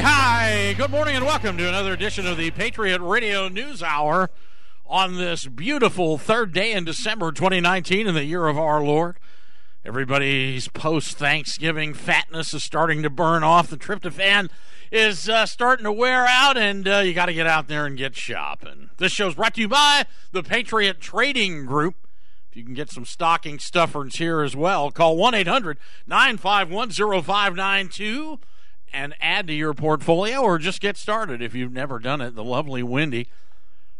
Hi. Good morning and welcome to another edition of the Patriot Radio News Hour on this beautiful third day in December 2019 in the year of our Lord. Everybody's post Thanksgiving fatness is starting to burn off. The tryptophan is uh, starting to wear out, and uh, you got to get out there and get shopping. This show's brought to you by the Patriot Trading Group. If you can get some stocking stuffers here as well, call 1 800 951 0592 and add to your portfolio or just get started if you've never done it. The lovely Wendy,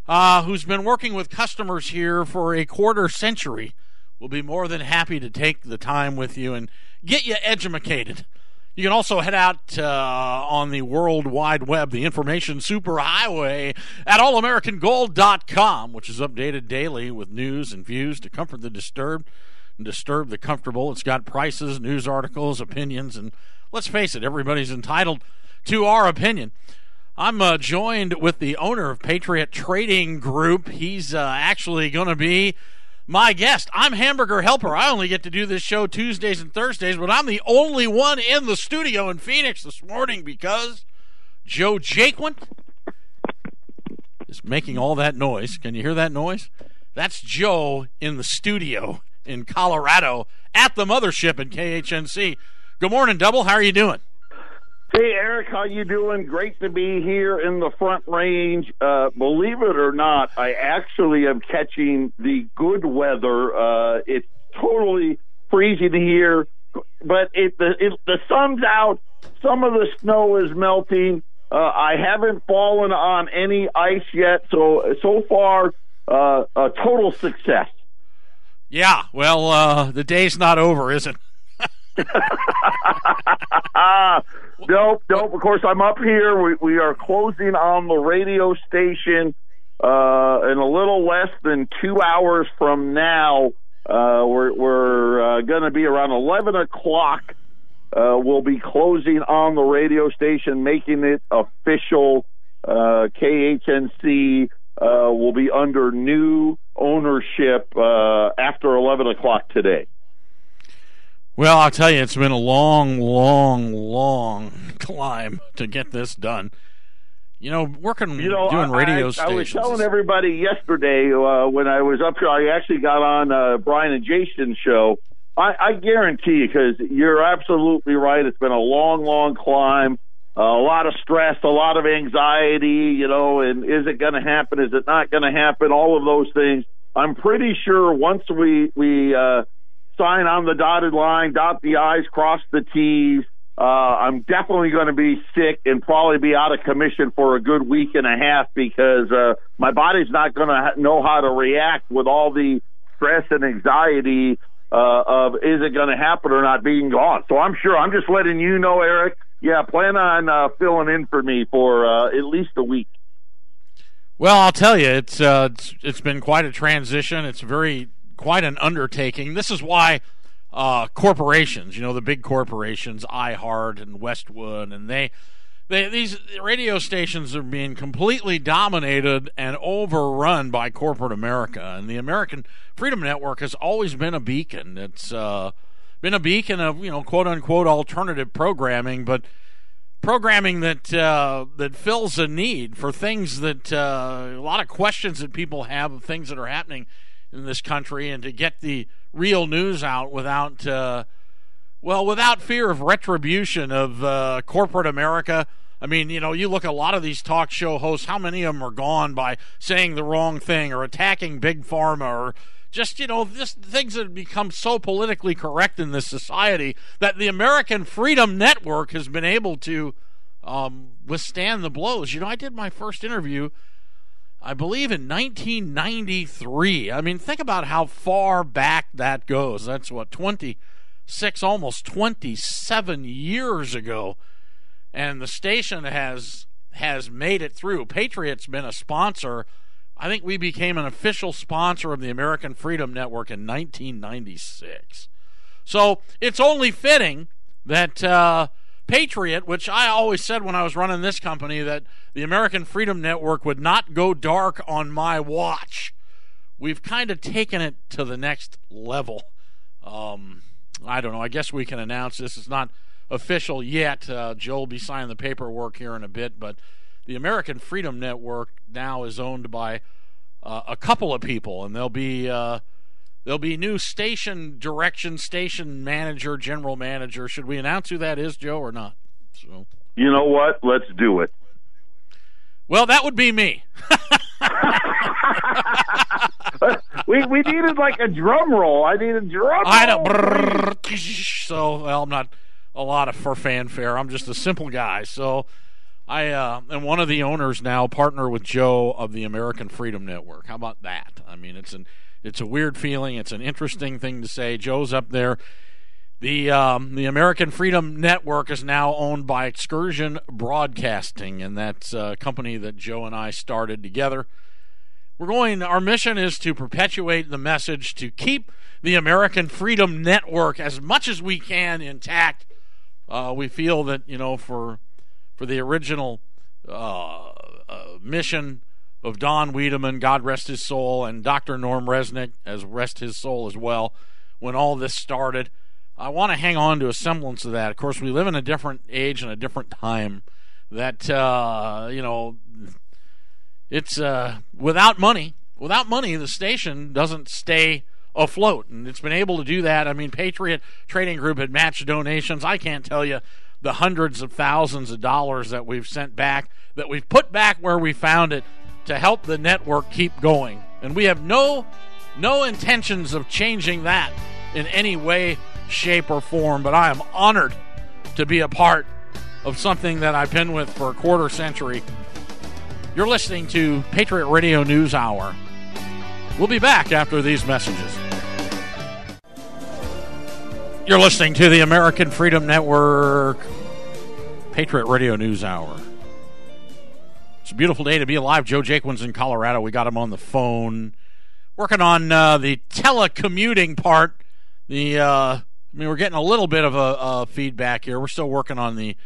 uh, who's been working with customers here for a quarter century, will be more than happy to take the time with you and get you educated. You can also head out uh, on the World Wide Web, the information superhighway at allamericangold.com, which is updated daily with news and views to comfort the disturbed and disturb the comfortable. It's got prices, news articles, opinions, and let's face it, everybody's entitled to our opinion. I'm uh, joined with the owner of Patriot Trading Group. He's uh, actually going to be my guest. I'm Hamburger Helper. I only get to do this show Tuesdays and Thursdays, but I'm the only one in the studio in Phoenix this morning because Joe Jaquin is making all that noise. Can you hear that noise? That's Joe in the studio in Colorado at the mothership in KHNC. Good morning, Double. How are you doing? Hey Eric, how you doing? Great to be here in the Front Range. Uh, believe it or not, I actually am catching the good weather. Uh, it's totally freezing here, but it, the it, the sun's out. Some of the snow is melting. Uh, I haven't fallen on any ice yet, so so far uh, a total success. Yeah, well, uh, the day's not over, is it? nope, nope. Of course, I'm up here. We, we are closing on the radio station uh, in a little less than two hours from now. Uh, we're we're uh, going to be around 11 o'clock. Uh, we'll be closing on the radio station, making it official. Uh, KHNC uh, will be under new ownership after 11 o'clock today. Well, I'll tell you, it's been a long, long, long climb to get this done. You know, working, you know, doing radio I, stations. I was telling everybody yesterday uh, when I was up here. I actually got on uh, Brian and Jason's show. I, I guarantee you, because you're absolutely right. It's been a long, long climb. Uh, a lot of stress, a lot of anxiety. You know, and is it going to happen? Is it not going to happen? All of those things. I'm pretty sure once we we uh, sign on the dotted line, dot the I's, cross the T's. Uh, I'm definitely going to be sick and probably be out of commission for a good week and a half because uh, my body's not going to ha- know how to react with all the stress and anxiety uh, of is it going to happen or not being gone. So I'm sure I'm just letting you know, Eric. Yeah, plan on uh, filling in for me for uh, at least a week. Well, I'll tell you, it's, uh, it's it's been quite a transition. It's very quite an undertaking. This is why uh, corporations, you know, the big corporations, iHeart and Westwood, and they, they these radio stations are being completely dominated and overrun by corporate America. And the American Freedom Network has always been a beacon. It's uh, been a beacon of you know quote unquote alternative programming, but programming that uh, that fills a need for things that uh, a lot of questions that people have of things that are happening in this country and to get the real news out without, uh, well, without fear of retribution of uh, corporate America. I mean, you know, you look at a lot of these talk show hosts, how many of them are gone by saying the wrong thing or attacking big pharma or just, you know, just things that have become so politically correct in this society that the American Freedom Network has been able to um, withstand the blows. You know, I did my first interview I believe in 1993. I mean, think about how far back that goes. That's what 26 almost 27 years ago. And the station has has made it through. Patriot's been a sponsor. I think we became an official sponsor of the American Freedom Network in 1996. So, it's only fitting that uh, Patriot, which I always said when I was running this company that the American Freedom Network would not go dark on my watch. We've kind of taken it to the next level. Um, I don't know. I guess we can announce this is not official yet. Uh, Joe will be signing the paperwork here in a bit, but the American Freedom Network now is owned by uh, a couple of people, and they'll be uh, there'll be new station direction, station manager, general manager. Should we announce who that is, Joe, or not? So, you know what? Let's do it. Well, that would be me. we we needed like a drum roll. I need a drum I know. So well, I'm not a lot of for fanfare. I'm just a simple guy. So I uh, am one of the owners now, partner with Joe of the American Freedom Network. How about that? I mean, it's an it's a weird feeling. It's an interesting thing to say. Joe's up there. The um, the American Freedom Network is now owned by Excursion Broadcasting, and that's a company that Joe and I started together. We're going. Our mission is to perpetuate the message to keep the American Freedom Network as much as we can intact. Uh, we feel that you know for for the original uh, uh, mission of Don Wiedemann, God rest his soul, and Dr. Norm Resnick, as rest his soul as well, when all this started. I want to hang on to a semblance of that. Of course, we live in a different age and a different time. That uh, you know, it's uh, without money. Without money, the station doesn't stay afloat, and it's been able to do that. I mean, Patriot Trading Group had matched donations. I can't tell you the hundreds of thousands of dollars that we've sent back, that we've put back where we found it to help the network keep going. And we have no no intentions of changing that in any way, shape, or form. But I am honored to be a part of something that I've been with for a quarter century you're listening to Patriot Radio News Hour. We'll be back after these messages. You're listening to the American Freedom Network Patriot Radio News Hour. It's a beautiful day to be alive. Joe Jaquin's in Colorado. We got him on the phone, working on uh, the telecommuting part. The uh, I mean, we're getting a little bit of a, a feedback here. We're still working on the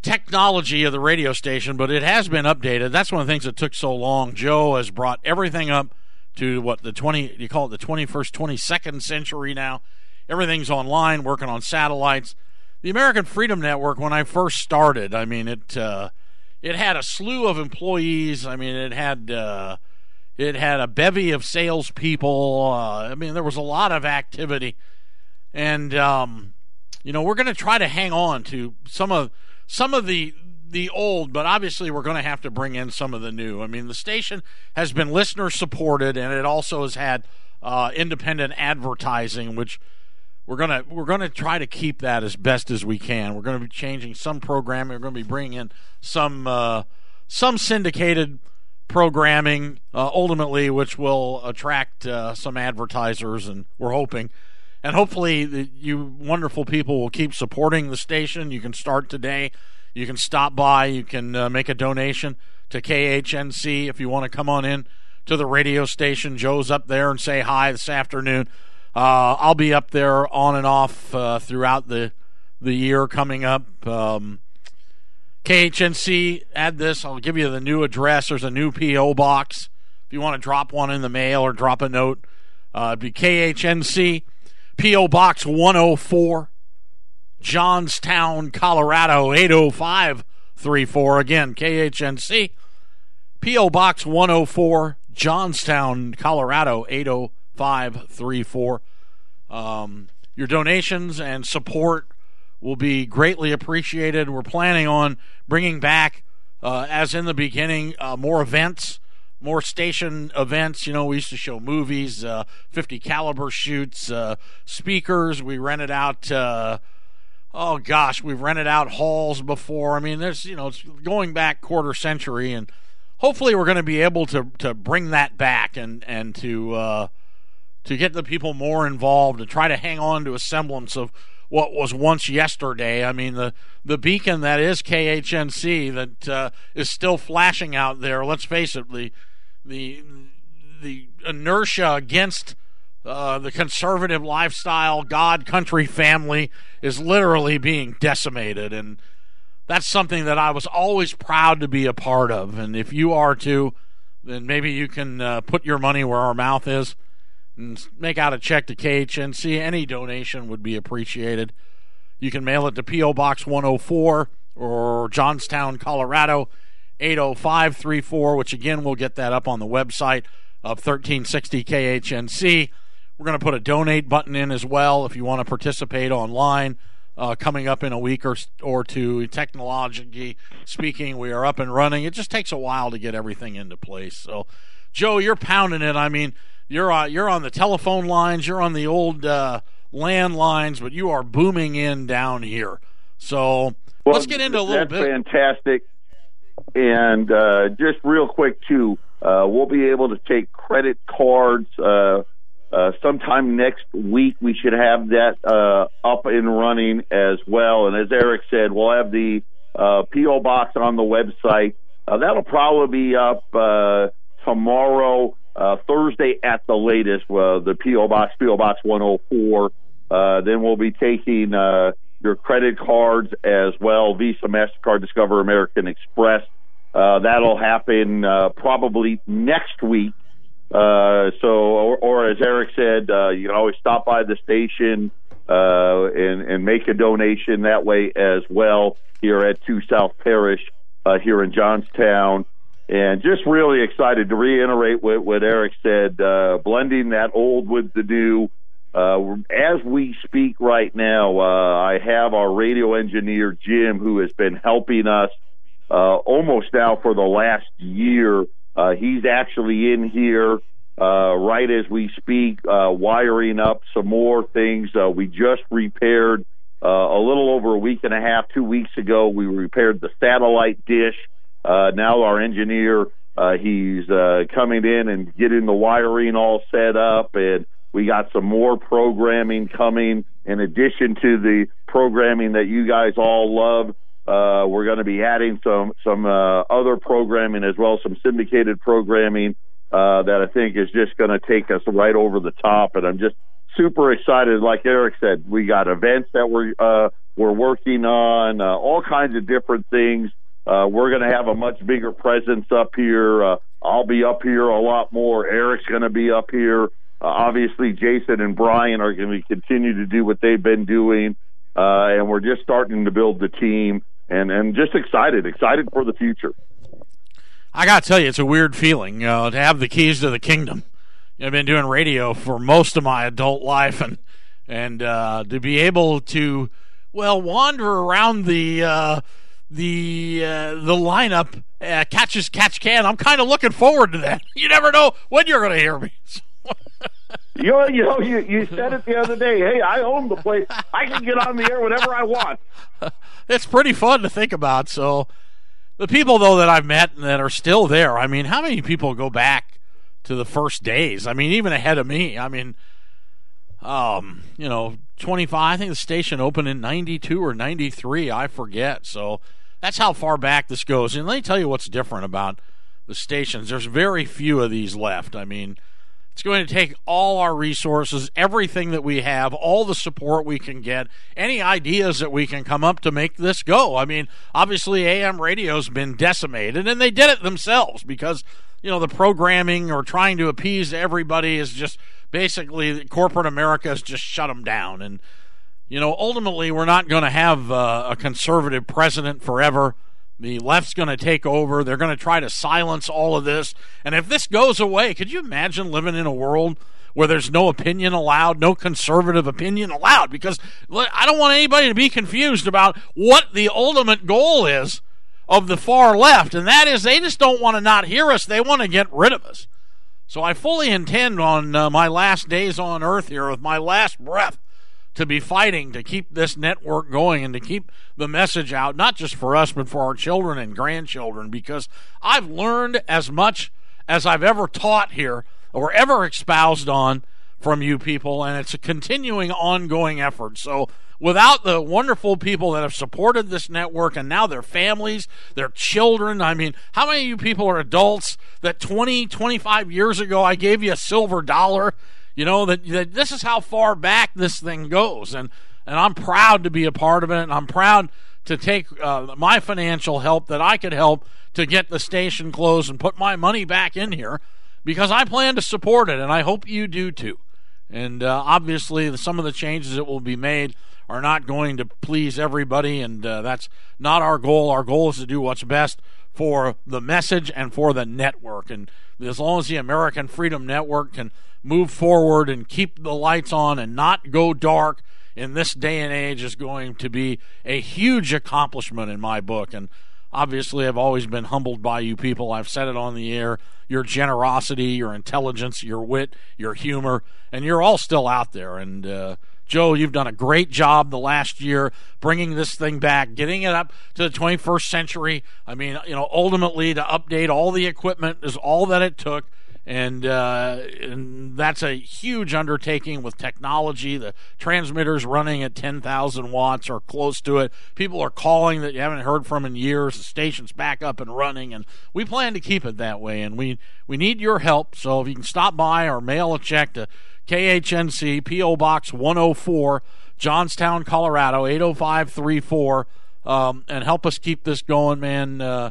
technology of the radio station, but it has been updated. That's one of the things that took so long. Joe has brought everything up to what the 20 you call it the 21st 22nd century now. Everything's online, working on satellites. The American Freedom Network when I first started, I mean it uh, it had a slew of employees. I mean it had uh, it had a bevy of salespeople. Uh, I mean there was a lot of activity, and um, you know we're going to try to hang on to some of some of the the old, but obviously we're going to have to bring in some of the new. I mean, the station has been listener supported, and it also has had uh, independent advertising, which we're gonna we're gonna try to keep that as best as we can. We're to be changing some programming. We're to be bringing in some uh, some syndicated programming uh, ultimately, which will attract uh, some advertisers, and we're hoping and hopefully, you wonderful people will keep supporting the station. You can start today. You can stop by. You can uh, make a donation to KHNC if you want to come on in to the radio station. Joe's up there and say hi this afternoon. Uh, I'll be up there on and off uh, throughout the the year coming up. Um, KHNC, add this. I'll give you the new address. There's a new PO box if you want to drop one in the mail or drop a note. Uh, it'd be KHNC. P.O. Box 104, Johnstown, Colorado 80534. Again, KHNC. P.O. Box 104, Johnstown, Colorado 80534. Um, your donations and support will be greatly appreciated. We're planning on bringing back, uh, as in the beginning, uh, more events more station events. You know, we used to show movies, uh, 50 caliber shoots, uh, speakers. We rented out. Uh, oh gosh, we've rented out halls before. I mean, there's you know, it's going back quarter century, and hopefully we're going to be able to to bring that back and and to uh, to get the people more involved and try to hang on to a semblance of what was once yesterday. I mean, the the beacon that is KHNC that uh, is still flashing out there. Let's face it, the the the inertia against uh, the conservative lifestyle, God, country, family is literally being decimated, and that's something that I was always proud to be a part of. And if you are too, then maybe you can uh, put your money where our mouth is and make out a check to KHNC. Any donation would be appreciated. You can mail it to P.O. Box 104 or Johnstown, Colorado 80534, which again, we'll get that up on the website of 1360 KHNC. We're going to put a donate button in as well if you want to participate online. Uh, coming up in a week or or two, technologically speaking, we are up and running. It just takes a while to get everything into place. So, Joe, you're pounding it. I mean, you're uh, you're on the telephone lines, you're on the old uh, landlines, but you are booming in down here. So well, let's get into a little that's bit. Fantastic. And uh, just real quick too, uh, we'll be able to take credit cards. Uh, uh, sometime next week, we should have that uh, up and running as well. And as Eric said, we'll have the uh, PO box on the website. Uh, that'll probably be up uh, tomorrow, uh, Thursday at the latest. Uh, the PO box, PO box 104. Uh, then we'll be taking uh, your credit cards as well Visa, MasterCard, Discover, American Express. Uh, that'll happen uh, probably next week. Uh, so, or, or, as Eric said, uh, you can always stop by the station uh, and, and make a donation that way as well here at Two South Parish uh, here in Johnstown. And just really excited to reiterate what, what Eric said, blending that old with the new. Uh, as we speak right now, uh, I have our radio engineer Jim, who has been helping us uh, almost now for the last year. Uh, he's actually in here uh, right as we speak, uh, wiring up some more things. we just repaired a little over a week and a half, two weeks ago. We repaired the satellite dish. Now our engineer, uh, he's uh, coming in and getting the wiring all set up and we got some more programming coming in addition to the programming that you guys all love. Uh, we're going to be adding some some uh, other programming as well, some syndicated programming uh, that I think is just going to take us right over the top. And I'm just super excited. Like Eric said, we got events that we're uh, we're working on, uh, all kinds of different things. Uh, we're going to have a much bigger presence up here. I'll be up here a lot more. Eric's going to be up here. Uh, obviously, Jason and Brian are going to continue to do what they've been doing, uh, and we're just starting to build the team, and and just excited, excited for the future. I got to tell you, it's a weird feeling uh, to have the keys to the kingdom. I've been doing radio for most of my adult life, and and uh, to be able to well wander around the uh, the uh, the lineup uh, catches catch can. I'm kind of looking forward to that. You never know when you're going to hear me. you know, you know, you, you said it the other day. Hey, I own the place. I can get on the air whenever I want. It's pretty fun to think about. So, the people though that I've met that are still there. I mean, how many people go back to the first days? I mean, even ahead of me. I mean, um, you know, 25. I think the station opened in 92 or 93. I forget. So that's how far back this goes. And let me tell you what's different about the stations. There's very few of these left. I mean it's going to take all our resources, everything that we have, all the support we can get, any ideas that we can come up to make this go. I mean, obviously, AM radio's been decimated, and they did it themselves because, you know, the programming or trying to appease everybody is just basically corporate America has just shut them down. And, you know, ultimately, we're not going to have uh, a conservative president forever. The left's going to take over. They're going to try to silence all of this. And if this goes away, could you imagine living in a world where there's no opinion allowed, no conservative opinion allowed? Because I don't want anybody to be confused about what the ultimate goal is of the far left, and that is they just don't want to not hear us. They want to get rid of us. So I fully intend on uh, my last days on earth here, with my last breath, to be fighting to keep this network going and to keep the message out, not just for us, but for our children and grandchildren, because I've learned as much as I've ever taught here or ever espoused on from you people, and it's a continuing, ongoing effort. So, without the wonderful people that have supported this network and now their families, their children, I mean, how many of you people are adults that 20, 25 years ago I gave you a silver dollar you know that, that this is how far back this thing goes, and and I'm proud to be a part of it, and I'm proud to take uh, my financial help that I could help to get the station closed and put my money back in here because I plan to support it, and I hope you do too. And uh, obviously, some of the changes that will be made are not going to please everybody, and uh, that's not our goal. Our goal is to do what's best for the message and for the network. And as long as the American Freedom Network can move forward and keep the lights on and not go dark in this day and age is going to be a huge accomplishment in my book. And obviously, I've always been humbled by you people. I've said it on the air your generosity, your intelligence, your wit, your humor, and you're all still out there. And, uh, Joe, you've done a great job the last year bringing this thing back, getting it up to the 21st century. I mean, you know, ultimately to update all the equipment is all that it took and, uh, and that's a huge undertaking with technology. The transmitters running at 10,000 watts or close to it. People are calling that you haven't heard from in years. The station's back up and running, and we plan to keep it that way. And we we need your help. So if you can stop by or mail a check to KHNC PO Box 104, Johnstown, Colorado 80534, um, and help us keep this going, man. Uh,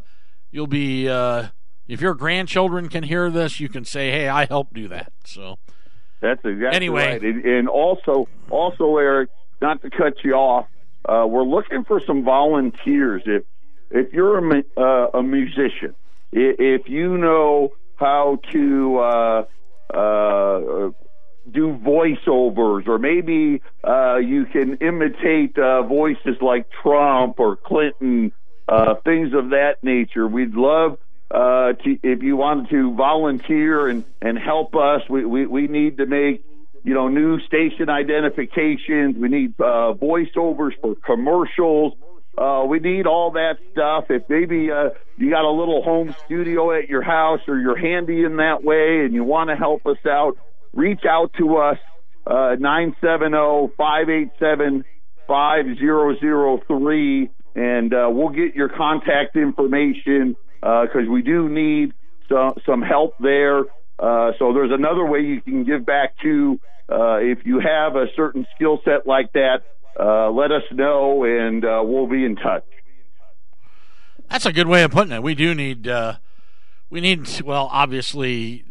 you'll be. Uh, if your grandchildren can hear this, you can say, "Hey, I helped do that." So that's exactly anyway. right. And also, also, Eric, not to cut you off, uh, we're looking for some volunteers. If if you're a, uh, a musician, if you know how to uh, uh, do voiceovers, or maybe uh, you can imitate uh, voices like Trump or Clinton, uh, things of that nature. We'd love uh, to, if you wanted to volunteer and, and help us, we, we, we need to make, you know, new station identifications. We need uh, voiceovers for commercials. Uh, we need all that stuff. If maybe uh, you got a little home studio at your house or you're handy in that way and you want to help us out, reach out to us, uh, 970-587-5003, and uh, we'll get your contact information because uh, we do need some, some help there. Uh, so there's another way you can give back to uh, if you have a certain skill set like that. Uh, let us know, and uh, we'll be in touch. That's a good way of putting it. We do need uh, we need well, obviously,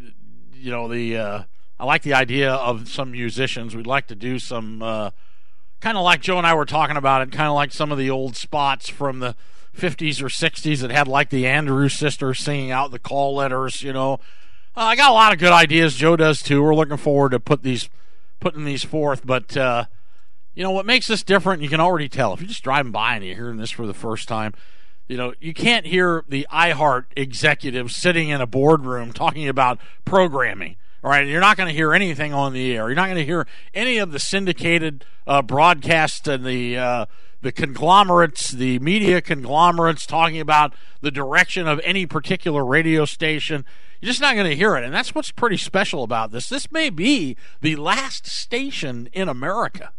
you know the I like the idea of some musicians. We'd like to do some kind of like Joe and I were talking about it, kind of like some of the old spots from the 50s or 60s that had like the Andrews sisters singing out the call letters, you know. Uh, I got a lot of good ideas. Joe does too. We're looking forward to put these putting these forth, but uh, you know what makes this different? You can already tell if you're just driving by and you're hearing this for the first time. You know, you can't hear the iHeart executives sitting in a boardroom talking about programming. All right, you're not going to hear anything on the air. You're not going to hear any of the syndicated uh, broadcasts and the uh, the conglomerates, the media conglomerates talking about the direction of any particular radio station. You're just not going to hear it. And that's what's pretty special about this. This may be the last station in America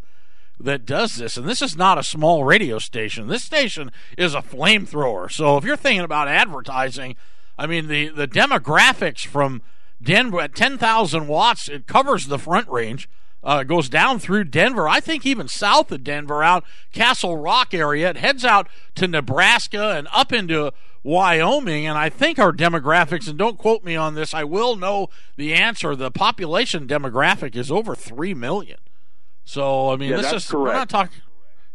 that does this. And this is not a small radio station. This station is a flamethrower. So if you're thinking about advertising, I mean, the, the demographics from Denver at 10,000 watts, it covers the front range uh, goes down through Denver. I think even south of Denver, out Castle Rock area. It heads out to Nebraska and up into Wyoming. And I think our demographics, and don't quote me on this, I will know the answer. The population demographic is over 3 million. So, I mean, yeah, this is, correct. we're not talking.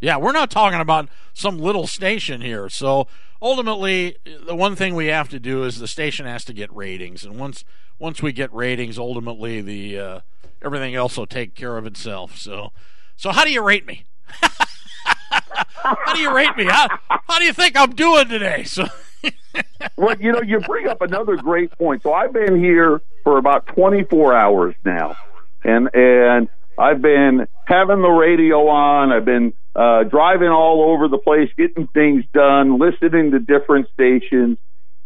Yeah, we're not talking about some little station here. So ultimately, the one thing we have to do is the station has to get ratings, and once once we get ratings, ultimately the uh, everything else will take care of itself. So, so how do you rate me? how do you rate me? How, how do you think I'm doing today? So. well, you know, you bring up another great point. So I've been here for about 24 hours now, and and I've been having the radio on. I've been uh, driving all over the place, getting things done, listening to different stations,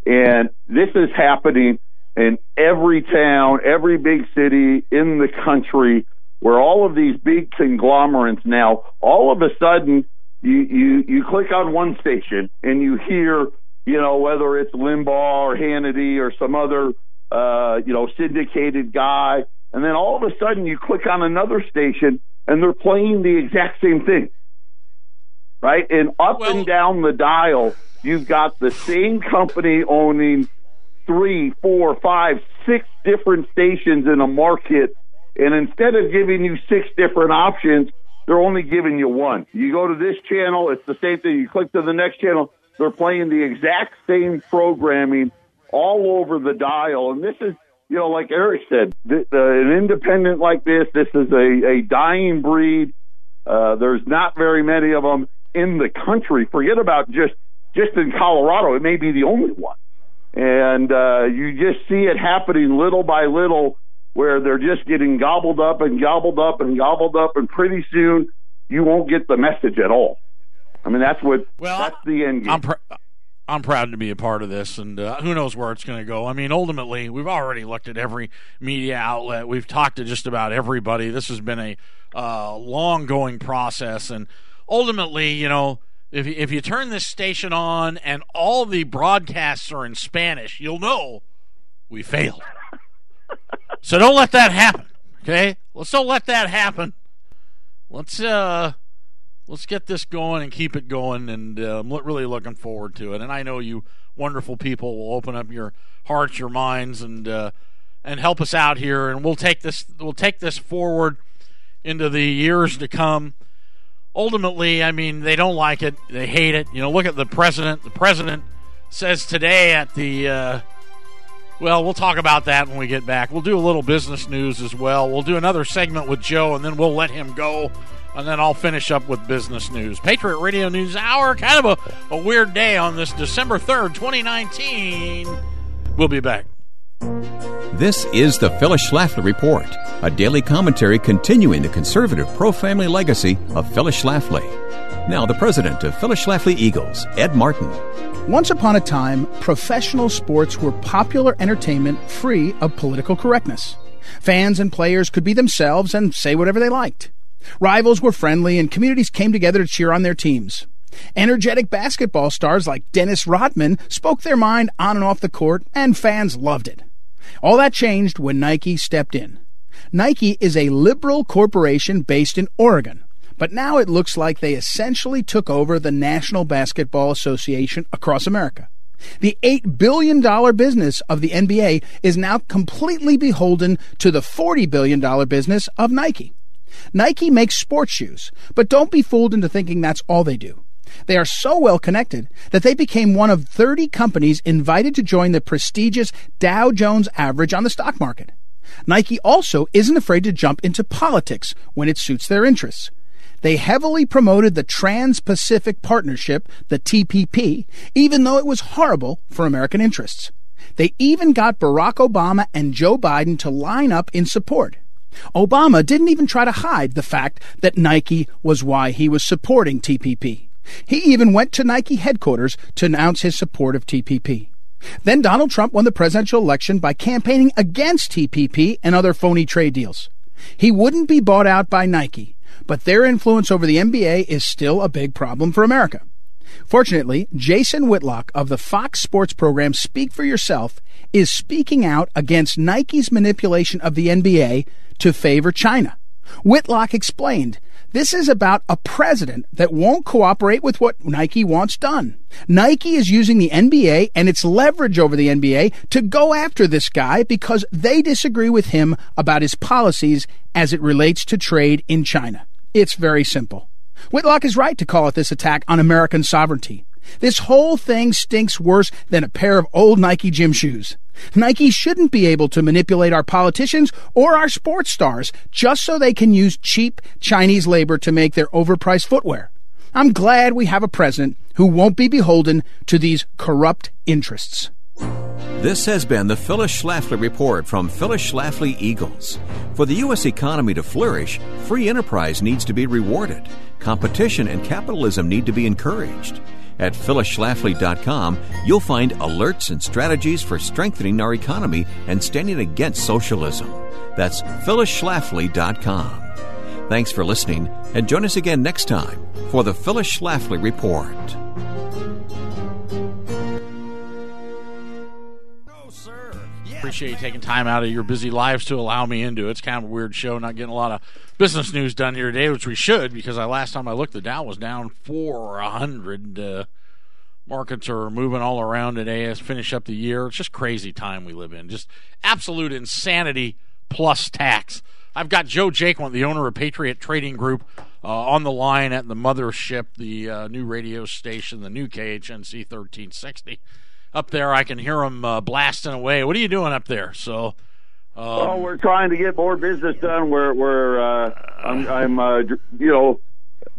and this is happening in every town, every big city in the country, where all of these big conglomerates now, all of a sudden, you you you click on one station and you hear, you know, whether it's Limbaugh or Hannity or some other, uh, you know, syndicated guy, and then all of a sudden you click on another station and they're playing the exact same thing, right? And up well, and down the dial, you've got the same company owning three, four, five, six different stations in a market, and instead of giving you six different options, they're only giving you one. You go to this channel, it's the same thing. You click to the next channel, they're playing the exact same programming all over the dial. And this is, you know, like Eric said, th- uh, an independent like this, this is a, a dying breed. Uh, there's not very many of them in the country. Forget about just just in Colorado. It may be the only one, and uh, you just see it happening little by little, where they're just getting gobbled up and gobbled up and gobbled up, and pretty soon you won't get the message at all. I mean, that's what well, that's the end game. I'm pr- I'm proud to be a part of this, and uh, who knows where it's going to go. I mean, ultimately, we've already looked at every media outlet. We've talked to just about everybody. This has been a uh, long going process, and ultimately, you know, if if you turn this station on and all the broadcasts are in Spanish, you'll know we failed. so don't let that happen. Okay, let's don't let that happen. Let's uh let's get this going and keep it going. And uh, I'm really looking forward to it. And I know you wonderful people will open up your hearts, your minds, and uh, and help us out here. And we'll take this we'll take this forward into the years to come. Ultimately, I mean, they don't like it. They hate it. You know, look at the president. The president says today at the uh, well, we'll talk about that when we get back. We'll do a little business news as well. We'll do another segment with Joe, and then we'll let him go and then I'll finish up with business news. Patriot Radio News Hour, kind of a, a weird day on this December 3rd, 2019. We'll be back. This is the Phyllis Schlafly Report, a daily commentary continuing the conservative pro family legacy of Phyllis Schlafly. Now, the president of Phyllis Schlafly Eagles, Ed Martin. Once upon a time, professional sports were popular entertainment free of political correctness. Fans and players could be themselves and say whatever they liked. Rivals were friendly and communities came together to cheer on their teams. Energetic basketball stars like Dennis Rodman spoke their mind on and off the court, and fans loved it. All that changed when Nike stepped in. Nike is a liberal corporation based in Oregon, but now it looks like they essentially took over the National Basketball Association across America. The $8 billion business of the NBA is now completely beholden to the $40 billion business of Nike. Nike makes sports shoes, but don't be fooled into thinking that's all they do. They are so well connected that they became one of 30 companies invited to join the prestigious Dow Jones average on the stock market. Nike also isn't afraid to jump into politics when it suits their interests. They heavily promoted the Trans Pacific Partnership, the TPP, even though it was horrible for American interests. They even got Barack Obama and Joe Biden to line up in support. Obama didn't even try to hide the fact that Nike was why he was supporting TPP. He even went to Nike headquarters to announce his support of TPP. Then Donald Trump won the presidential election by campaigning against TPP and other phony trade deals. He wouldn't be bought out by Nike, but their influence over the NBA is still a big problem for America. Fortunately, Jason Whitlock of the Fox Sports program Speak for Yourself is speaking out against Nike's manipulation of the NBA to favor China. Whitlock explained, this is about a president that won't cooperate with what Nike wants done. Nike is using the NBA and its leverage over the NBA to go after this guy because they disagree with him about his policies as it relates to trade in China. It's very simple. Whitlock is right to call it this attack on American sovereignty. This whole thing stinks worse than a pair of old Nike gym shoes. Nike shouldn't be able to manipulate our politicians or our sports stars just so they can use cheap Chinese labor to make their overpriced footwear. I'm glad we have a president who won't be beholden to these corrupt interests. This has been the Phyllis Schlafly Report from Phyllis Schlafly Eagles. For the U.S. economy to flourish, free enterprise needs to be rewarded. Competition and capitalism need to be encouraged. At phyllisschlafly.com, you'll find alerts and strategies for strengthening our economy and standing against socialism. That's phyllisschlafly.com. Thanks for listening, and join us again next time for the Phyllis Schlafly Report. Appreciate you taking time out of your busy lives to allow me into it. It's kind of a weird show, not getting a lot of business news done here today, which we should because I last time I looked, the Dow was down four hundred. Uh, markets are moving all around today as finish up the year. It's just crazy time we live in. Just absolute insanity plus tax. I've got Joe Jaquint, the owner of Patriot Trading Group, uh, on the line at the mothership, the uh, new radio station, the new KHNC 1360. Up there, I can hear them uh, blasting away. What are you doing up there? So. Um, well, we're trying to get more business done. We're, we're uh, I'm, I'm uh, you know,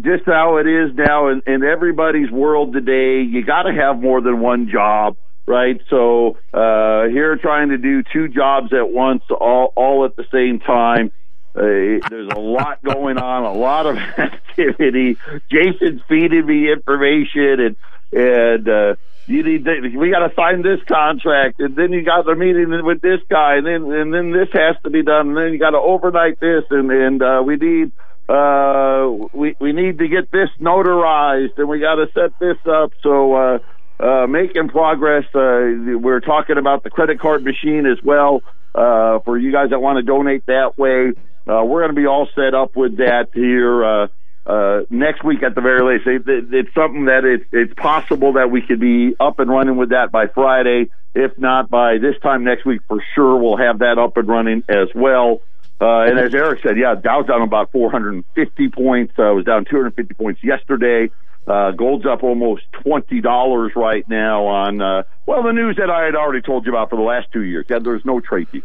just how it is now in, in everybody's world today. You got to have more than one job, right? So uh, here, trying to do two jobs at once, all all at the same time. Uh, there's a lot going on, a lot of activity. Jason's feeding me information, and and uh, you need to, we got to sign this contract, and then you got the meeting with this guy, and then and then this has to be done, and then you got to overnight this, and and uh, we need uh, we we need to get this notarized, and we got to set this up. So uh, uh, making progress. Uh, we're talking about the credit card machine as well uh, for you guys that want to donate that way. Uh, we're going to be all set up with that here. Uh, uh, next week at the very least. It, it, it's something that it, it's possible that we could be up and running with that by Friday. If not by this time next week, for sure we'll have that up and running as well. Uh, and as Eric said, yeah, Dow's down about 450 points. Uh, was down 250 points yesterday. Uh, gold's up almost twenty dollars right now on uh, well the news that I had already told you about for the last two years. Yeah, there's no trade deal.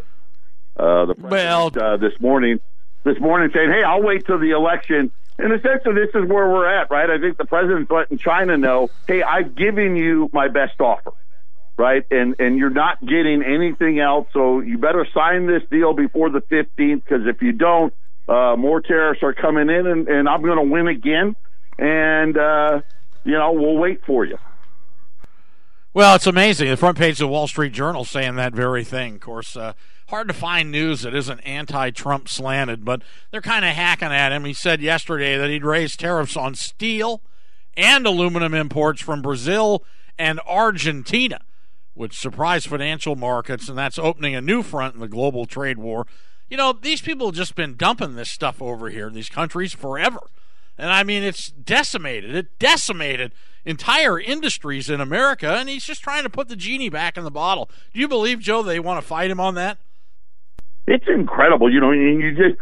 Uh, the well, uh, this morning, this morning saying, "Hey, I'll wait till the election." In a sense, of this is where we're at, right? I think the president's letting China know, "Hey, I've given you my best offer." right? And and you're not getting anything else, so you better sign this deal before the 15th because if you don't, uh, more tariffs are coming in, and, and I'm going to win again, and uh, you know we'll wait for you. Well, it's amazing. The front page of the Wall Street Journal saying that very thing. Of course, uh, hard to find news that isn't anti-Trump slanted, but they're kind of hacking at him. He said yesterday that he'd raise tariffs on steel and aluminum imports from Brazil and Argentina which surprised financial markets, and that's opening a new front in the global trade war. You know, these people have just been dumping this stuff over here, in these countries, forever. And I mean, it's decimated. It decimated entire industries in America, and he's just trying to put the genie back in the bottle. Do you believe, Joe, they want to fight him on that? It's incredible. You know, you just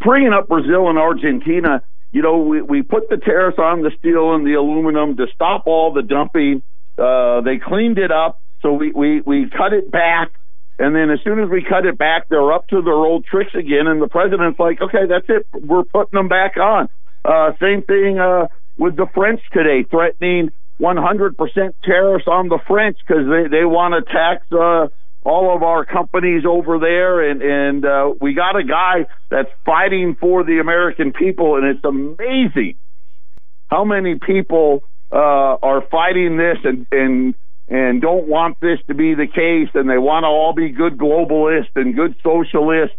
bringing up Brazil and Argentina. You know, we, we put the tariffs on the steel and the aluminum to stop all the dumping uh, they cleaned it up, so we, we, we cut it back. And then as soon as we cut it back, they're up to their old tricks again. And the president's like, okay, that's it. We're putting them back on. Uh, same thing, uh, with the French today, threatening 100% tariffs on the French because they, they want to tax, uh, all of our companies over there. And, and, uh, we got a guy that's fighting for the American people. And it's amazing how many people uh, are fighting this and and and don't want this to be the case, and they want to all be good globalists and good socialists,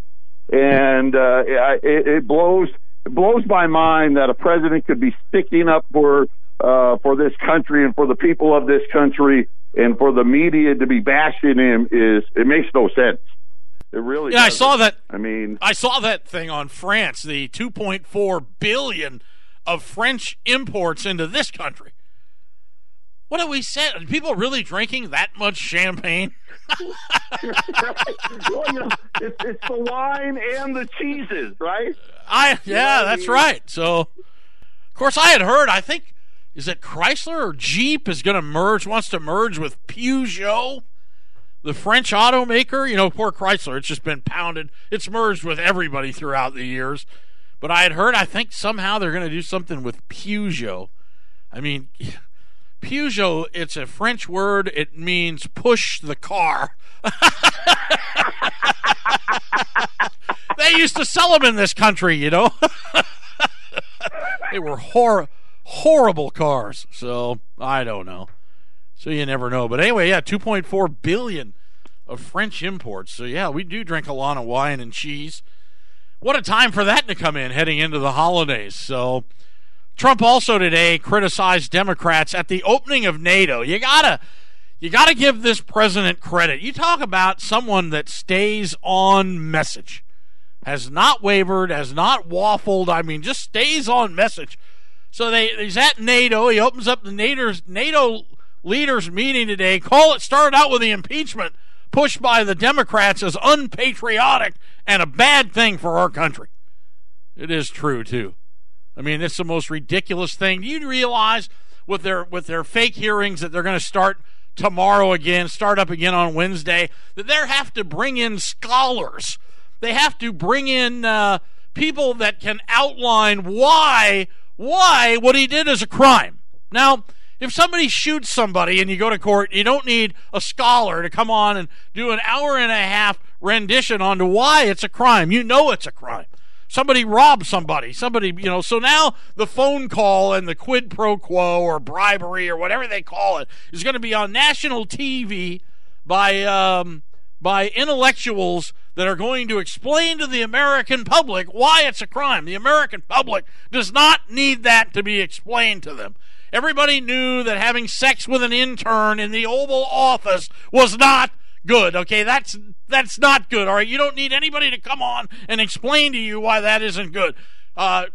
and uh, it, it blows it blows my mind that a president could be sticking up for uh, for this country and for the people of this country, and for the media to be bashing him is it makes no sense. It really. Yeah, doesn't. I saw that. I mean, I saw that thing on France, the 2.4 billion of French imports into this country. What have we said? Are people really drinking that much champagne? well, you know, it's, it's, the wine and the cheeses, right? I yeah, that's right. So, of course, I had heard. I think is it Chrysler or Jeep is going to merge, wants to merge with Peugeot, the French automaker. You know, poor Chrysler. It's just been pounded. It's merged with everybody throughout the years. But I had heard. I think somehow they're going to do something with Peugeot. I mean. Peugeot, it's a French word. It means push the car. they used to sell them in this country, you know. they were hor- horrible cars. So I don't know. So you never know. But anyway, yeah, 2.4 billion of French imports. So yeah, we do drink a lot of wine and cheese. What a time for that to come in heading into the holidays. So Trump also today criticized Democrats at the opening of NATO. You gotta you gotta give this president credit. You talk about someone that stays on message, has not wavered, has not waffled. I mean, just stays on message. So they he's at NATO. He opens up the NATO's, NATO leaders meeting today. Call it started out with the impeachment pushed by the Democrats as unpatriotic and a bad thing for our country. It is true too. I mean, it's the most ridiculous thing. You realize with their with their fake hearings that they're going to start tomorrow again, start up again on Wednesday, that they have to bring in scholars. They have to bring in uh, people that can outline why why what he did is a crime. Now, if somebody shoots somebody and you go to court, you don't need a scholar to come on and do an hour and a half rendition on to why it's a crime. You know it's a crime somebody robbed somebody somebody you know so now the phone call and the quid pro quo or bribery or whatever they call it is going to be on national tv by um, by intellectuals that are going to explain to the american public why it's a crime the american public does not need that to be explained to them everybody knew that having sex with an intern in the oval office was not good. Okay, that's that's not good. All right, you don't need anybody to come on and explain to you why that isn't good. Uh,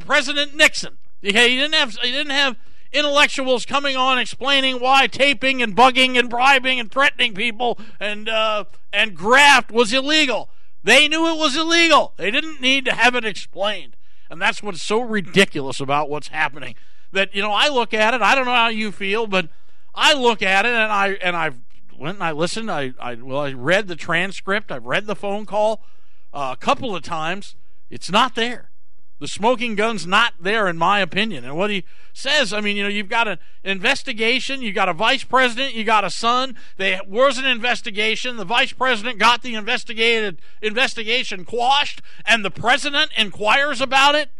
President Nixon. Okay, he didn't have he didn't have intellectuals coming on explaining why taping and bugging and bribing and threatening people and uh, and graft was illegal. They knew it was illegal. They didn't need to have it explained. And that's what's so ridiculous about what's happening. That you know, I look at it. I don't know how you feel, but I look at it and I and I've went and I listened. I, I well, I read the transcript. I've read the phone call uh, a couple of times. It's not there. The smoking gun's not there, in my opinion. And what he says, I mean, you know, you've got an investigation, you got a vice president, you got a son. There was an investigation. The vice president got the investigated investigation quashed, and the president inquires about it.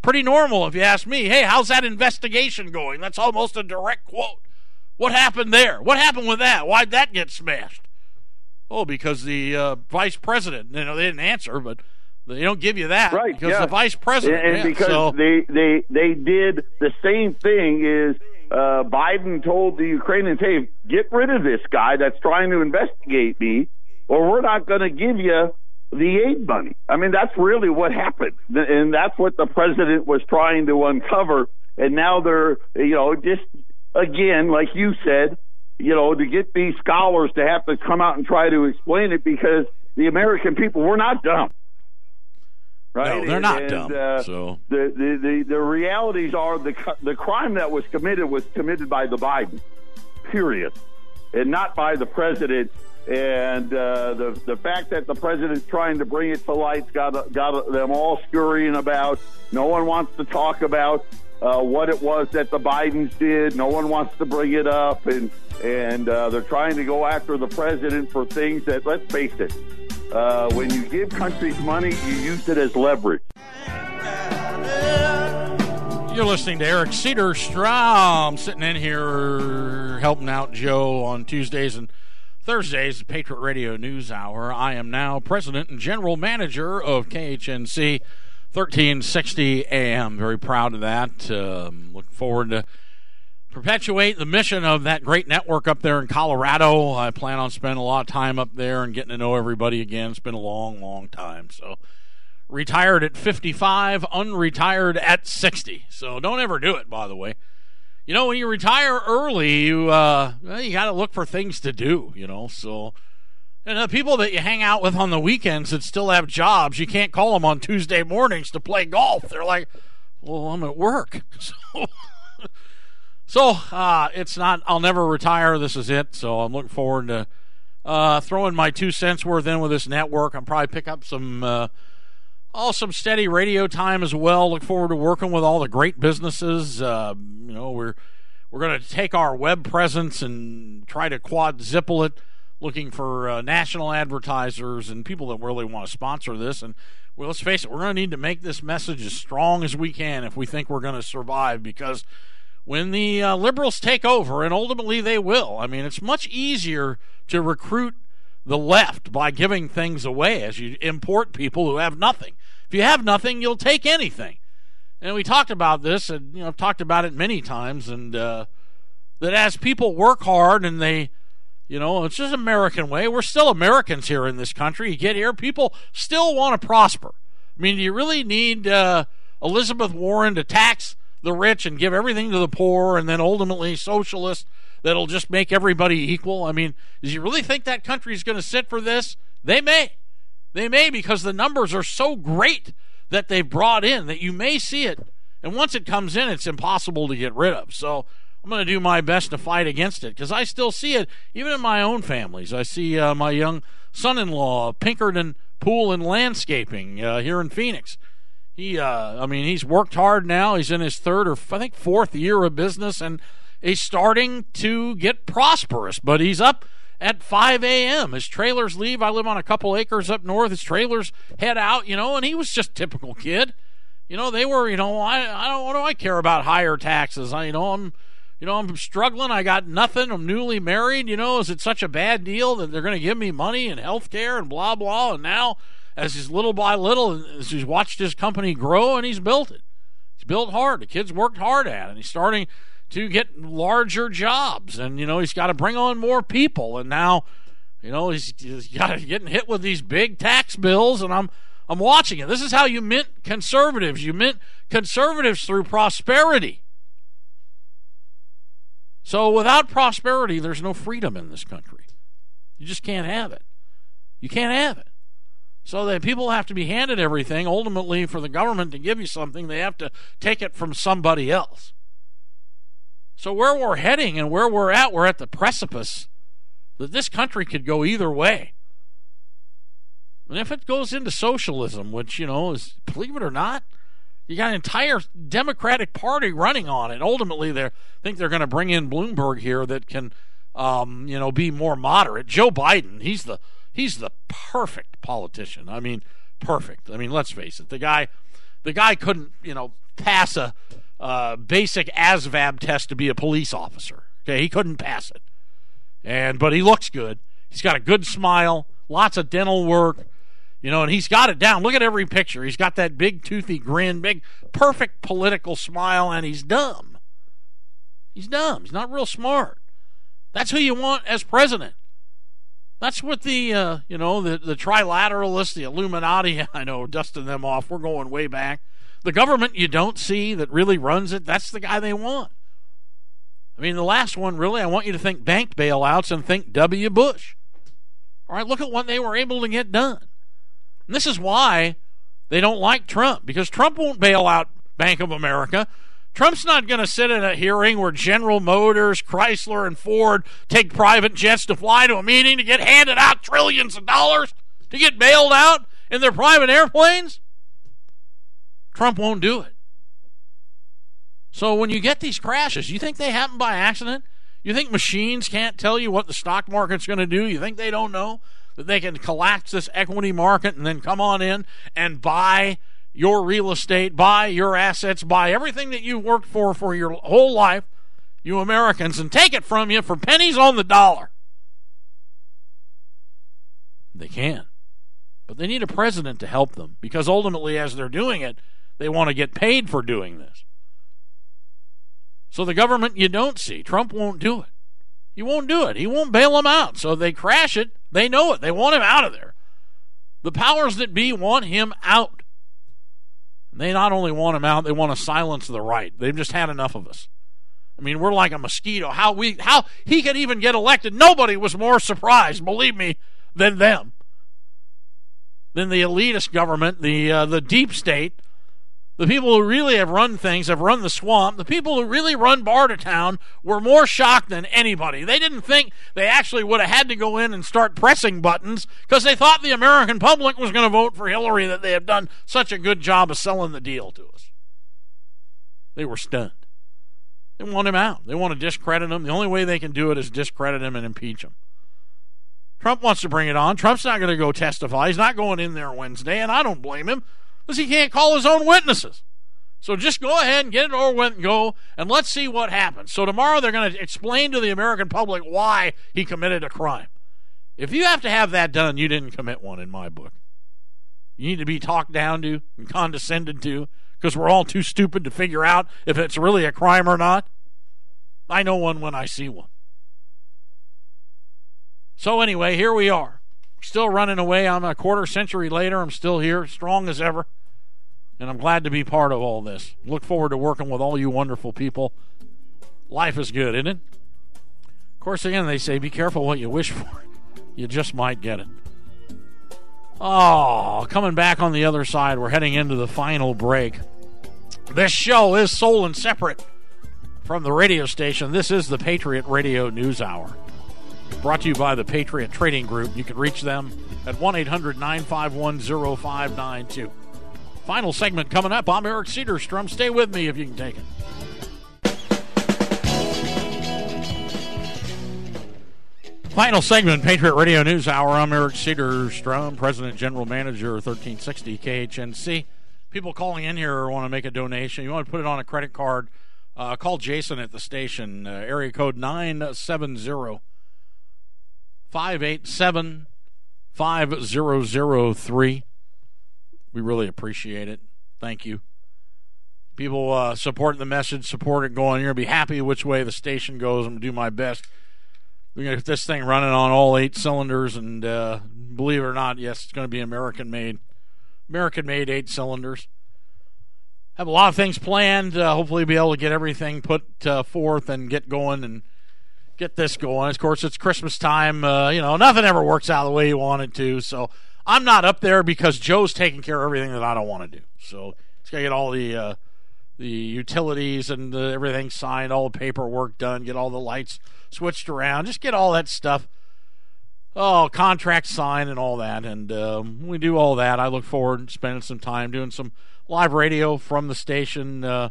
Pretty normal, if you ask me. Hey, how's that investigation going? That's almost a direct quote. What happened there? What happened with that? Why'd that get smashed? Oh, because the uh, vice president. You know, they didn't answer, but they don't give you that, right? Because yeah. the vice president, and, yeah, because so. they they they did the same thing. Is uh, Biden told the Ukrainians, "Hey, get rid of this guy that's trying to investigate me, or we're not going to give you." The aid money. I mean, that's really what happened, and that's what the president was trying to uncover. And now they're, you know, just again, like you said, you know, to get these scholars to have to come out and try to explain it because the American people, we're not dumb. Right? No, they're not and, dumb. Uh, so the, the, the, the realities are the, the crime that was committed was committed by the Biden, period, and not by the president. And uh, the the fact that the president's trying to bring it to light got got them all scurrying about. No one wants to talk about uh, what it was that the Bidens did. No one wants to bring it up, and and uh, they're trying to go after the president for things that, let's face it, uh, when you give countries money, you use it as leverage. You're listening to Eric Cedarstrom sitting in here helping out Joe on Tuesdays and Thursdays, the Patriot Radio News Hour. I am now president and general manager of KHNC 1360 AM. Very proud of that. Um, looking forward to perpetuate the mission of that great network up there in Colorado. I plan on spending a lot of time up there and getting to know everybody again. It's been a long, long time. So, retired at 55, unretired at 60. So, don't ever do it, by the way. You know, when you retire early, you uh, well, you got to look for things to do. You know, so and the people that you hang out with on the weekends that still have jobs, you can't call them on Tuesday mornings to play golf. They're like, well, I'm at work. So, so uh, it's not, I'll never retire. This is it. So I'm looking forward to uh, throwing my two cents worth in with this network. I'll probably pick up some, uh, steady radio time as well. Look forward to working with all the great businesses. Uh, you know, we're, we're going to take our web presence and try to quadruple it looking for uh, national advertisers and people that really want to sponsor this. And well, let's face it, we're going to need to make this message as strong as we can if we think we're going to survive because when the uh, liberals take over, and ultimately they will, I mean, it's much easier to recruit the left by giving things away as you import people who have nothing. If you have nothing, you'll take anything. And we talked about this, and you know, I've talked about it many times, and uh, that as people work hard and they you know, it's just American way. We're still Americans here in this country. You get here, people still want to prosper. I mean, do you really need uh, Elizabeth Warren to tax the rich and give everything to the poor and then ultimately socialist that'll just make everybody equal? I mean, do you really think that country is going to sit for this? They may. They may because the numbers are so great that they've brought in that you may see it. And once it comes in, it's impossible to get rid of. So I'm going to do my best to fight against it because I still see it even in my own families. I see uh, my young son-in-law, Pinkerton Pool and Landscaping uh, here in Phoenix. He, uh, I mean, he's worked hard now. He's in his third or I think fourth year of business, and he's starting to get prosperous. But he's up at 5 a.m. His trailers leave. I live on a couple acres up north. His trailers head out, you know, and he was just typical kid. You know, they were, you know, I, I don't, what do I care about higher taxes? I, you know, I'm you know, I'm struggling. I got nothing. I'm newly married. You know, is it such a bad deal that they're going to give me money and health care and blah, blah? And now, as he's little by little, as he's watched his company grow and he's built it, he's built hard. The kid's worked hard at it. And he's starting to get larger jobs. And, you know, he's got to bring on more people. And now, you know, he's, he's got getting hit with these big tax bills. And I'm, I'm watching it. This is how you mint conservatives. You mint conservatives through prosperity. So without prosperity, there's no freedom in this country. You just can't have it. You can't have it. So that people have to be handed everything. Ultimately, for the government to give you something, they have to take it from somebody else. So where we're heading and where we're at, we're at the precipice that this country could go either way. And if it goes into socialism, which, you know, is believe it or not, you got an entire Democratic Party running on it. Ultimately, they think they're going to bring in Bloomberg here that can, um, you know, be more moderate. Joe Biden, he's the he's the perfect politician. I mean, perfect. I mean, let's face it, the guy, the guy couldn't, you know, pass a uh, basic ASVAB test to be a police officer. Okay, he couldn't pass it, and but he looks good. He's got a good smile, lots of dental work. You know, and he's got it down. Look at every picture. He's got that big toothy grin, big perfect political smile, and he's dumb. He's dumb. He's not real smart. That's who you want as president. That's what the uh, you know the the trilateralists, the Illuminati. I know dusting them off. We're going way back. The government you don't see that really runs it. That's the guy they want. I mean, the last one really. I want you to think bank bailouts and think W. Bush. All right, look at what they were able to get done. And this is why they don't like Trump, because Trump won't bail out Bank of America. Trump's not going to sit in a hearing where General Motors, Chrysler, and Ford take private jets to fly to a meeting to get handed out trillions of dollars to get bailed out in their private airplanes. Trump won't do it. So when you get these crashes, you think they happen by accident? You think machines can't tell you what the stock market's going to do? You think they don't know? that they can collapse this equity market and then come on in and buy your real estate, buy your assets, buy everything that you've worked for for your whole life, you Americans, and take it from you for pennies on the dollar. They can. But they need a president to help them because ultimately, as they're doing it, they want to get paid for doing this. So the government you don't see, Trump won't do it. He won't do it. He won't bail them out. So they crash it. They know it. They want him out of there. The powers that be want him out. They not only want him out, they want to silence the right. They've just had enough of us. I mean, we're like a mosquito. How we how he could even get elected, nobody was more surprised, believe me, than them. Than the elitist government, the uh, the deep state the people who really have run things, have run the swamp, the people who really run Bartertown were more shocked than anybody. They didn't think they actually would have had to go in and start pressing buttons because they thought the American public was going to vote for Hillary, that they have done such a good job of selling the deal to us. They were stunned. They want him out. They want to discredit him. The only way they can do it is discredit him and impeach him. Trump wants to bring it on. Trump's not going to go testify. He's not going in there Wednesday, and I don't blame him because he can't call his own witnesses. So just go ahead and get it over with and go, and let's see what happens. So tomorrow they're going to explain to the American public why he committed a crime. If you have to have that done, you didn't commit one in my book. You need to be talked down to and condescended to because we're all too stupid to figure out if it's really a crime or not. I know one when I see one. So, anyway, here we are still running away. I'm a quarter century later. I'm still here, strong as ever. And I'm glad to be part of all this. Look forward to working with all you wonderful people. Life is good, isn't it? Of course, again, they say be careful what you wish for. You just might get it. Oh, coming back on the other side, we're heading into the final break. This show is sole and separate from the radio station. This is the Patriot Radio News Hour. Brought to you by the Patriot Trading Group. You can reach them at 1 800 951 0592. Final segment coming up. I'm Eric Cedarstrom. Stay with me if you can take it. Final segment, Patriot Radio News Hour. I'm Eric Cedarstrom, President General Manager, 1360 KHNC. People calling in here want to make a donation. You want to put it on a credit card, uh, call Jason at the station, uh, area code 970 587 5003. We really appreciate it. Thank you. People uh, supporting the message, support it going. You're going to be happy which way the station goes. I'm going to do my best we're going to get this thing running on all eight cylinders, and uh, believe it or not, yes, it's going to be American made. American made eight cylinders. Have a lot of things planned. Uh, hopefully, be able to get everything put uh, forth and get going and get this going. Of course, it's Christmas time. Uh, you know, nothing ever works out the way you want it to. So I'm not up there because Joe's taking care of everything that I don't want to do. So he's got to get all the uh, the utilities and the, everything signed, all the paperwork done, get all the lights switched around, just get all that stuff. Oh, contract signed and all that, and um, we do all that. I look forward to spending some time doing some live radio from the station. Uh,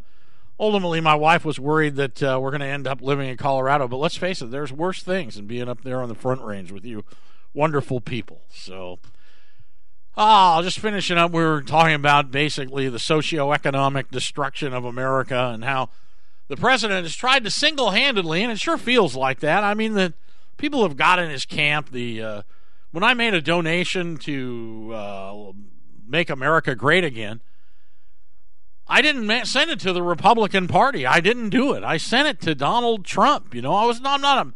ultimately, my wife was worried that uh, we're going to end up living in Colorado, but let's face it, there's worse things than being up there on the front range with you wonderful people. So, ah, I'll just finishing up, we were talking about basically the socioeconomic destruction of America and how the president has tried to single handedly, and it sure feels like that. I mean, the people have got in his camp. The uh, when I made a donation to uh, make America great again, I didn't send it to the Republican Party. I didn't do it. I sent it to Donald Trump. You know, I was not, I'm not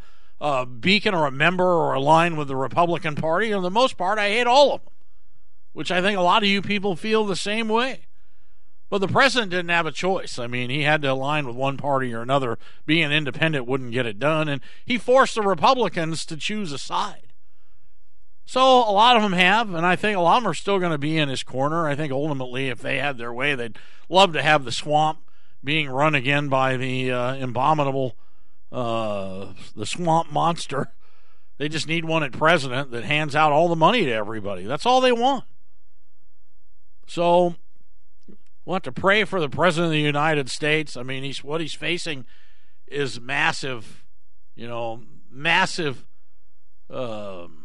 a, a beacon or a member or a line with the Republican Party. For the most part, I hate all of them, which I think a lot of you people feel the same way. But the president didn't have a choice. I mean, he had to align with one party or another. Being independent wouldn't get it done, and he forced the Republicans to choose a side. So a lot of them have, and I think a lot of them are still going to be in his corner. I think ultimately, if they had their way, they'd love to have the swamp being run again by the uh, abominable, uh, the swamp monster. They just need one at president that hands out all the money to everybody. That's all they want. So want to pray for the president of the United States. I mean, he's what he's facing is massive, you know, massive um,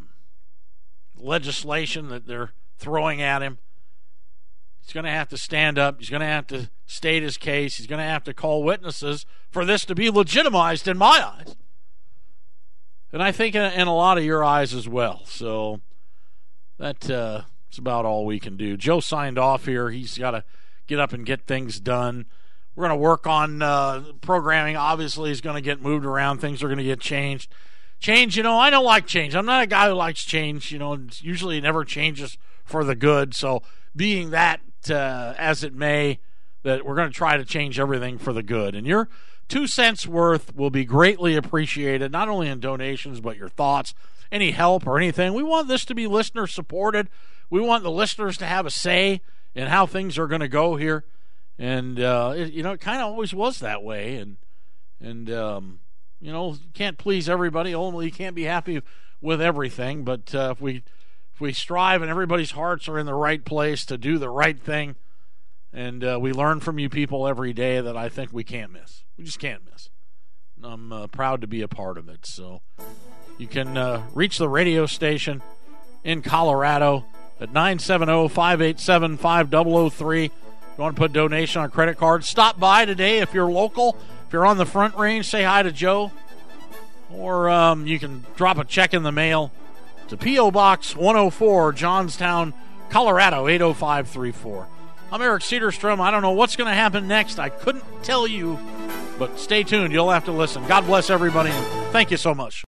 legislation that they're throwing at him. He's going to have to stand up. He's going to have to state his case. He's going to have to call witnesses for this to be legitimized in my eyes. And I think in, a lot of your eyes as well. So that uh, that's about all we can do. Joe signed off here. He's got to get up and get things done. We're going to work on uh, programming. Obviously, is going to get moved around. Things are going to get changed. Change, you know, I don't like change. I'm not a guy who likes change. You know, usually it never changes for the good. So, being that uh, as it may, that we're going to try to change everything for the good. And your two cents worth will be greatly appreciated, not only in donations, but your thoughts, any help or anything. We want this to be listener supported. We want the listeners to have a say in how things are going to go here. And uh, it, you know, it kind of always was that way. And and um, you know, can't please everybody. Only you can't be happy with everything. But uh, if we if we strive and everybody's hearts are in the right place to do the right thing, and uh, we learn from you people every day that I think we can't miss. We just can't miss. I'm uh, proud to be a part of it. So you can uh, reach the radio station in Colorado at 970 587 5003. You want to put donation on credit card? Stop by today if you're local. If you're on the front range, say hi to Joe. Or um, you can drop a check in the mail to P.O. Box 104, Johnstown, Colorado 80534. I'm Eric Cedarstrom. I don't know what's going to happen next. I couldn't tell you, but stay tuned. You'll have to listen. God bless everybody, and thank you so much.